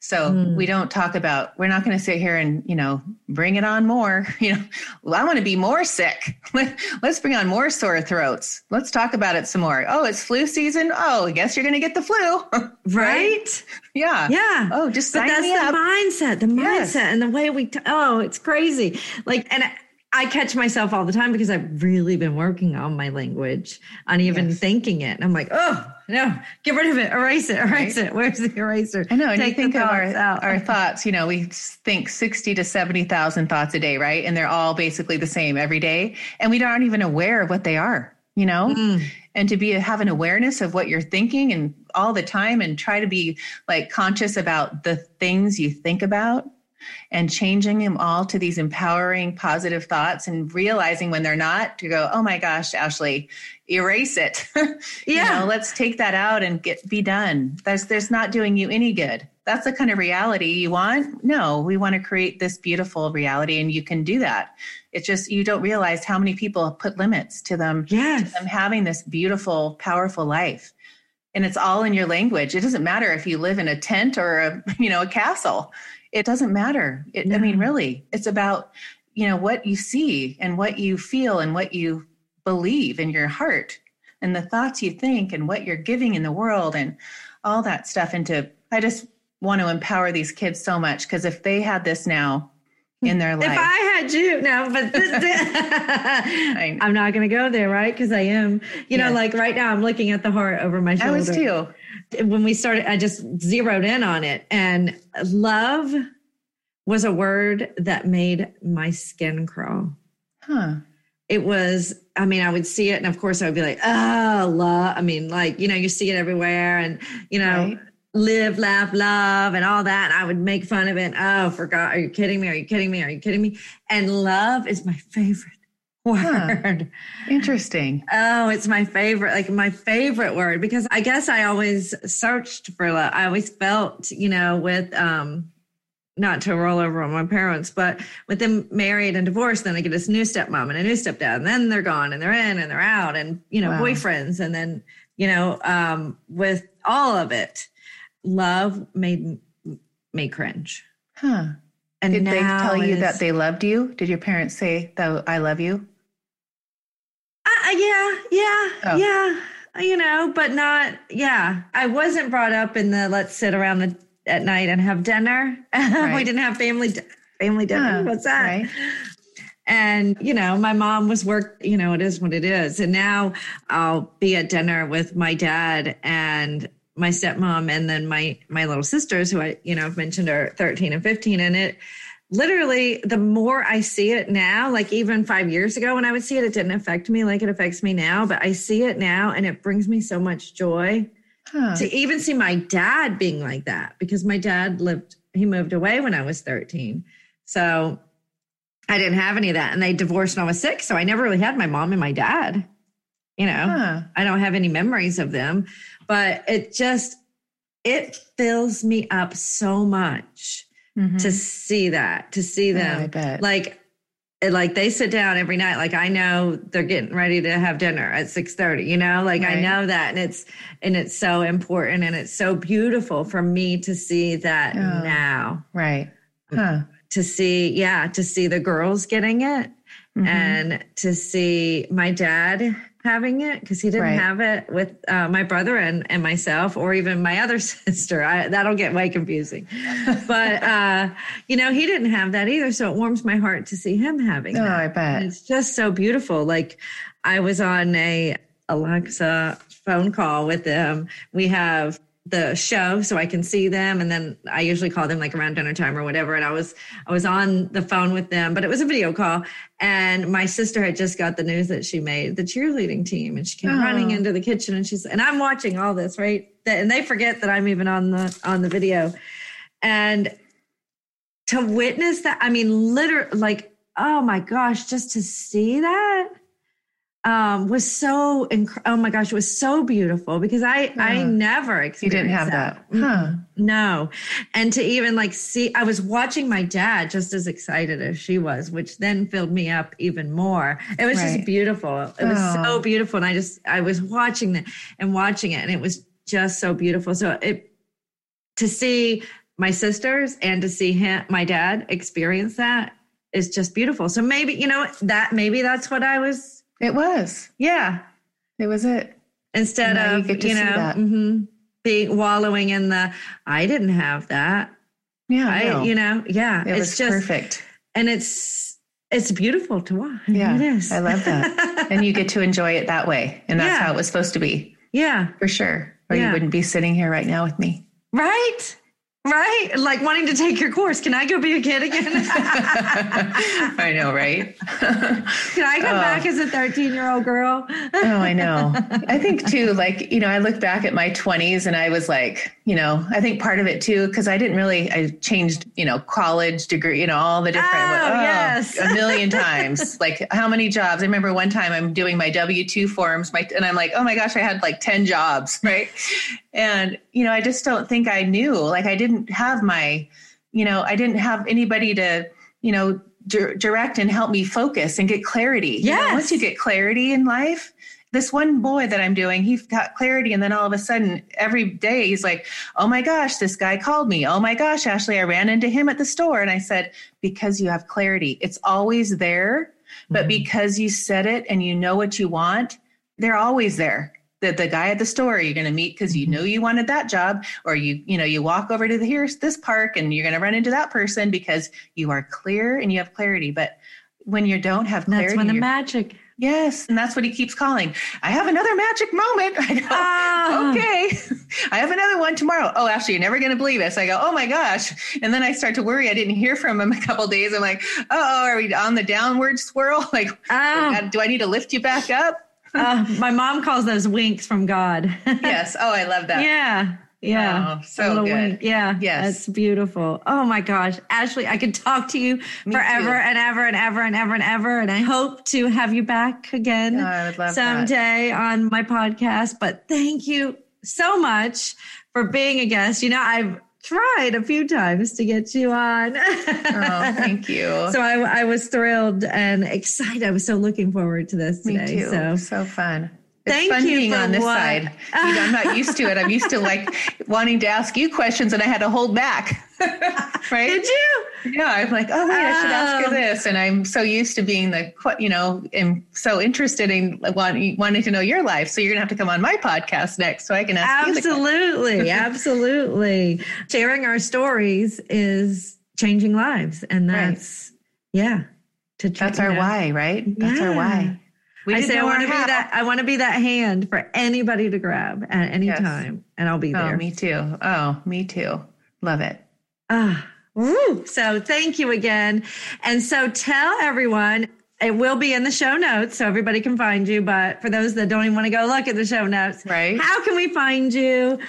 So Mm. we don't talk about, we're not going to sit here and, you know, bring it on more. *laughs* You know, well, I want to be more sick. Let's bring on more sore throats. Let's talk about it some more. Oh, it's flu season. Oh, I guess you're going to get the flu. *laughs* Right? yeah. Yeah. Oh, just but that's the up. mindset, the Yes. mindset, and the way we. T- oh, it's crazy. Like, and I, I catch myself all the time because I've really been working on my language, on even Yes. thinking it. And I'm like, oh no, get rid of it, erase it, erase it. Where's the eraser? I know, and Take you think of our thoughts out. our *laughs* thoughts. You know, we think sixty to seventy thousand thoughts a day, right? And they're all basically the same every day, and we aren't even aware of what they are. You know, Mm. and to be have an awareness of what you're thinking and all the time, and try to be like conscious about the things you think about, and changing them all to these empowering, positive thoughts, and realizing when they're not to go, oh my gosh, Ashley, erase it. *laughs* You Yeah. know, let's take that out and get be done. That's there's not doing you any good. That's the kind of reality you want. No, we want to create this beautiful reality, and you can do that. It's just you don't realize how many people put limits to them, Yes. them having this beautiful, powerful life. And it's all in your language. It doesn't matter if you live in a tent or a *laughs* you know a castle. It doesn't matter. It, I mean, really, it's about you know what you see and what you feel and what you believe in your heart and the thoughts you think and what you're giving in the world and all that stuff into i just want to empower these kids so much because if they had this now in their life. If I had you, no, but *laughs* this, I'm not going to go there, right? Because I am, you know, like right now, I'm looking at the heart over my shoulder. i was too when we started, I just zeroed in on it. And love was a word that made my skin crawl. huh It was, I mean, I would see it, and of course, I would be like, oh, love. I mean, like, you know, you see it everywhere, and, you know, Right. Live, laugh, love, and all that. I would make fun of it. Oh, forgot. Are you kidding me? Are you kidding me? Are you kidding me? And love is my favorite *laughs* word. interesting Oh, it's my favorite, like my favorite word because I guess I always searched for love. I always felt, you know, with um not to roll over on my parents, but with them married and divorced, then I get this new stepmom and a new stepdad, and then they're gone and they're in and they're out, and you know, Wow. boyfriends, and then you know, um, with all of it, love made me cringe. huh And did they tell you that they loved you did your parents say that i love you Uh, yeah, yeah, Oh. yeah. You know, but not. Yeah, I wasn't brought up in the let's sit around the, at night and have dinner. *laughs* we didn't have family family dinner. Huh, What's that? right. And you know, my mom was work. You know, it is what it is. And now I'll be at dinner with my dad and my stepmom, and then my my little sisters, who I you know I've mentioned are thirteen and fifteen, and it literally the more I see it now, like even five years ago when I would see it, it didn't affect me like it affects me now. But I see it now and it brings me so much joy huh to even see my dad being like that because my dad lived, he moved away when I was 13. So I didn't have any of that. And they divorced when I was six. So I never really had my mom and my dad. You know, huh I don't have any memories of them, but it just, it fills me up so much mm-hmm. to see that, to see them. Yeah, I bet. Like, like they sit down every night like i know they're getting ready to have dinner at 6.30 you know like right. i know that and it's and it's so important and it's so beautiful for me to see that oh, now right huh. to see yeah to see the girls getting it mm-hmm. and to see my dad having it because he didn't right. have it with uh, my brother and, and myself or even my other *laughs* sister. I, that'll get way confusing. but, *laughs* uh, you know, he didn't have that either. So it warms my heart to see him having oh, that. I bet. And it's just so beautiful. Like I was on a Alexa phone call with them. We have the show so I can see them. And then I usually call them like around dinner time or whatever. And I was I was on the phone with them, but it was a video call. And my sister had just got the news that she made the cheerleading team, and she came oh. running into the kitchen, and she's and I'm watching all this right, and they forget that I'm even on the on the video, and to witness that, I mean, literally, like, oh my gosh, just to see that um, was so inc- oh my gosh, it was so beautiful because I yeah. I never experienced you didn't have that, that. huh? No, and to even like see, I was watching my dad just as excited as she was, which then filled me up even more. It was right. just beautiful. It was oh. so beautiful, and I just I was watching it and watching it, and it was just so beautiful. So it to see my sisters and to see him, my dad experience that is just beautiful. So maybe you know that maybe that's what I was it was. Yeah. It was it. Instead of, you, you know, mm-hmm, being wallowing in the, I didn't have that. Yeah. I, no. you know, yeah. It it's just perfect. And it's, it's beautiful to watch. Yeah. It is. I love that. *laughs* and you get to enjoy it that way. And that's yeah. how it was supposed to be. Yeah. For sure. Or yeah. you wouldn't be sitting here right now with me. Right. Right? Like wanting to take your course. Can I go be a kid again? *laughs* *laughs* I know, right? Can I come oh. back as a 13 year old girl? oh, I know. I *laughs* think too, like, you know, I look back at my 20s and I was like, you know, I think part of it too, because I didn't really, I changed, you know, college degree, you know, all the different, oh, oh, yes. a million times. like, how many jobs? I remember one time I'm doing my W 2 forms, my, and I'm like, oh my gosh, I had like 10 jobs, right? And, you know, I just don't think I knew. Like, I didn't have my, you know, I didn't have anybody to, you know, di- direct and help me focus and get clarity. Yeah. You know, once you get clarity in life, this one boy that I'm doing, he got clarity. And then all of a sudden, every day, he's like, Oh my gosh, this guy called me. Oh my gosh, Ashley, I ran into him at the store. And I said, Because you have clarity, it's always there. But mm-hmm. because you said it and you know what you want, they're always there the, the guy at the store you're going to meet because you mm-hmm. know you wanted that job or you you know you walk over to the here's this park and you're going to run into that person because you are clear and you have clarity. But when you don't have clarity that's when the magic yes and that's what he keeps calling i have another magic moment. *laughs* I go oh. okay. *laughs* I have another one tomorrow. Oh actually you're never going to believe it so i go oh my gosh. And then i start to worry i didn't hear from him a couple days. I'm like oh are we on the downward swirl? *laughs* Like oh. do i need to lift you back up uh, my mom calls those winks from God. *laughs* yes. Oh, I love that. Yeah. Yeah. Oh, so good. Wink. Yeah. Yes. That's beautiful. Oh my gosh. Ashley, I could talk to you Me forever too. and ever and ever and ever and ever. And I hope to have you back again oh, someday that. on my podcast. But thank you so much for being a guest. You know, I've tried a few times to get you on. oh, thank you. *laughs* So I, I, was thrilled and excited. I was so looking forward to this today. Me too. So so fun. It's Thank fun you being on this what? side. You know, I'm not used to it. I'm used to like *laughs* wanting to ask you questions and I had to hold back. *laughs* right? Did you? Yeah. I'm like, oh wait. I should ask you oh. this. And I'm so used to being the, you know, am so interested in wanting, wanting to know your life. So you're gonna have to come on my podcast next so I can ask you. absolutely, *laughs* absolutely. Sharing our stories is changing lives, and that's right. yeah. To that's our why, right? That's yeah. our why. We I say I want to be that. I want to be that hand for anybody to grab at any yes. time, and I'll be oh, there. Oh, me too. Oh, me too. Love it. Ah, woo. So thank you again, and so tell everyone. It will be in the show notes so everybody can find you. But for those that don't even want to go look at the show notes, right? How can we find you?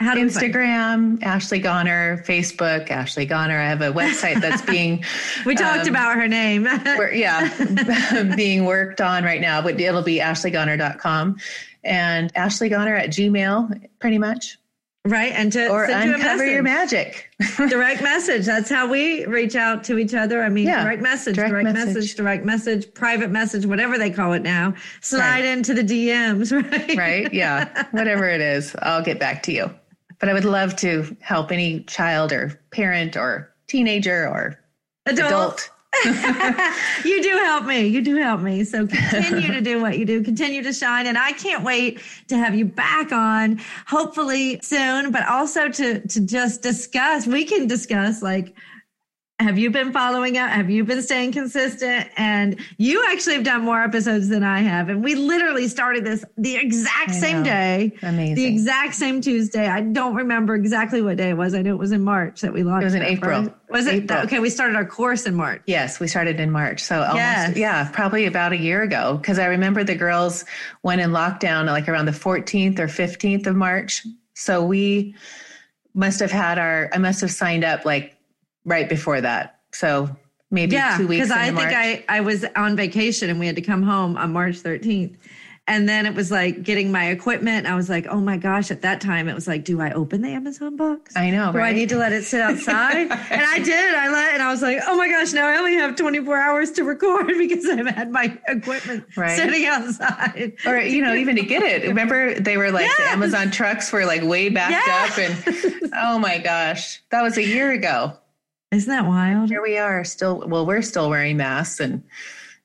How Instagram, Ashley Goner, Facebook, Ashley Goner. I have a website that's *laughs* being. we talked um, about her name. yeah, *laughs* being worked on right now, but it'll be ashleygoner.com and Ashley Goner at Gmail, pretty much. Right. And to or send uncover you your magic. *laughs* direct message. That's how we reach out to each other. I mean, Yeah, direct message, direct direct, message. message. direct message, private message, whatever they call it now. Slide Right. into the DMs, *laughs* right? right? Yeah. Whatever it is, I'll get back to you. But I would love to help any child or parent or teenager or Adult. adult. *laughs* you do help me. You do help me. So continue to do what you do. Continue to shine. And I can't wait to have you back on, hopefully soon, but also to to just discuss. We can discuss like have you been following up? Have you been staying consistent? And you actually have done more episodes than I have. And we literally started this the exact same day. Amazing. The exact same Tuesday. I don't remember exactly what day it was. I know it was in March that we launched. It was in that, April. right? Was it? April. Okay, we started our course in March. Yes, we started in March. So almost, Yes. yeah, probably about a year ago. Because I remember the girls went in lockdown like around the 14th or 15th of March. So we must have had our, I must have signed up like right before that. So maybe yeah, two weeks because I into think I, I was on vacation and we had to come home on March 13th. And then it was like getting my equipment. I was like, oh my gosh, at that time, it was like, do I open the Amazon box? I know, Do I need to let it sit outside? *laughs* and I did. I let, and I was like, oh my gosh, now I only have 24 hours to record *laughs* because I've had my equipment Right. sitting outside. or you know even to get it *laughs* remember they were like the amazon trucks were like way backed Yes. up and oh my gosh that was a year ago Isn't that wild? here we are still well we're still wearing masks and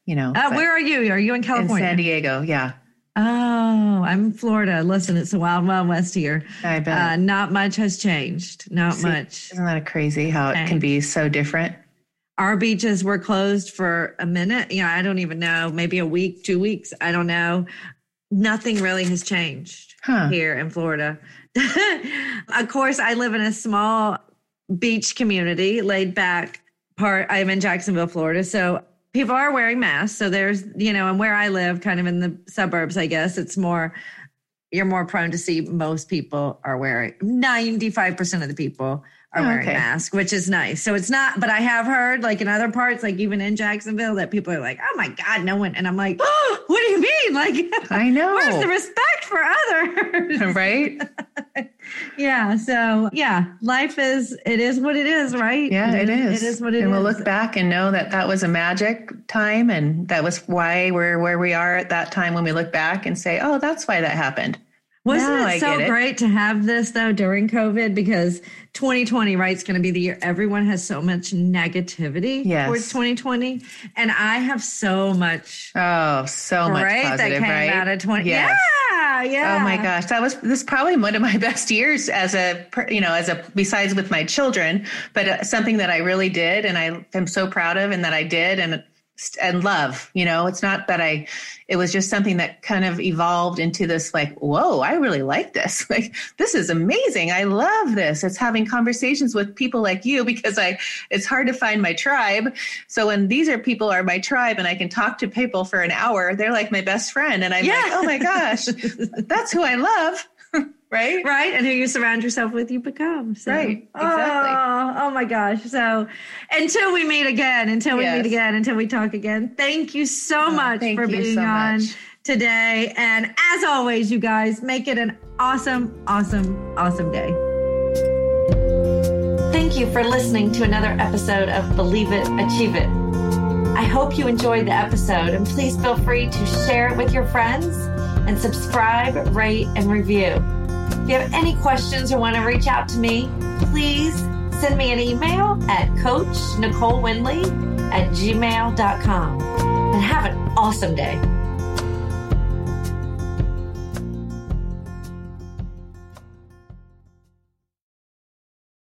you know Uh, where are you? Are you in in California? san diego yeah Oh, I'm in Florida. Listen, it's a wild, wild west here. i bet Uh, not much has changed. Not See, much. isn't that crazy how it can be so different Our beaches were closed for a minute. Yeah, I don't even know. Maybe a week, two weeks. I don't know. Nothing really has changed Huh. here in Florida. *laughs* of course, I live in a small beach community, laid back part. I'm in Jacksonville, Florida. So people are wearing masks. So there's, you know, and where I live, kind of in the suburbs, I guess, it's more, you're more prone to see most people are wearing, 95% of the people are Oh, wearing okay. masks, which is nice. So it's not, but I have heard like in other parts, like even in Jacksonville, that people are like, oh my God, no one. And I'm like, oh, *gasps* what do you mean? *laughs* Like, i know where's the respect for others? *laughs* right *laughs* yeah. So yeah, life is, it is what it is, right? yeah it is It is what it is. and we'll look back and know that that was a magic time and that was why we're where we are at that time when we look back and say oh that's why that happened Wasn't it so it. great to have this though during COVID? Because 2020, right, is going to be the year everyone has so much negativity Yes. towards 2020. And I have so much Oh, so much great that positive, came right? out of 20. Yes. Yeah, yeah. Oh my gosh, that was this probably one of my *laughs* best years as a you know as a besides with my children, but uh, something that I really did and I am so proud of and that I did and and love. You know, it's not that I. It was just something that kind of evolved into this like, whoa, I really like this. *laughs* Like this is amazing. I love this. It's having conversations with people like you *laughs* because I. It's hard to find my tribe. So when these are people are my tribe and I can talk to people for an hour, they're like my best friend, and I'm Yeah. like, oh my gosh, *laughs* that's who I love. Right? Right. And who you surround yourself with, you become. So. Right, exactly. Oh, oh my gosh. So until we meet again, until we Yes. meet again, until we talk again, thank you so oh, much for being so on much. today. And as always, you guys, make it an awesome, awesome, awesome day. Thank you for listening to another episode of Believe It, Achieve It. I hope you enjoyed the episode and please feel free to share it with your friends and subscribe, rate, and review. If you have any questions or want to reach out to me, please send me an email at Coach Nicole Winley at gmail.com and have an awesome day.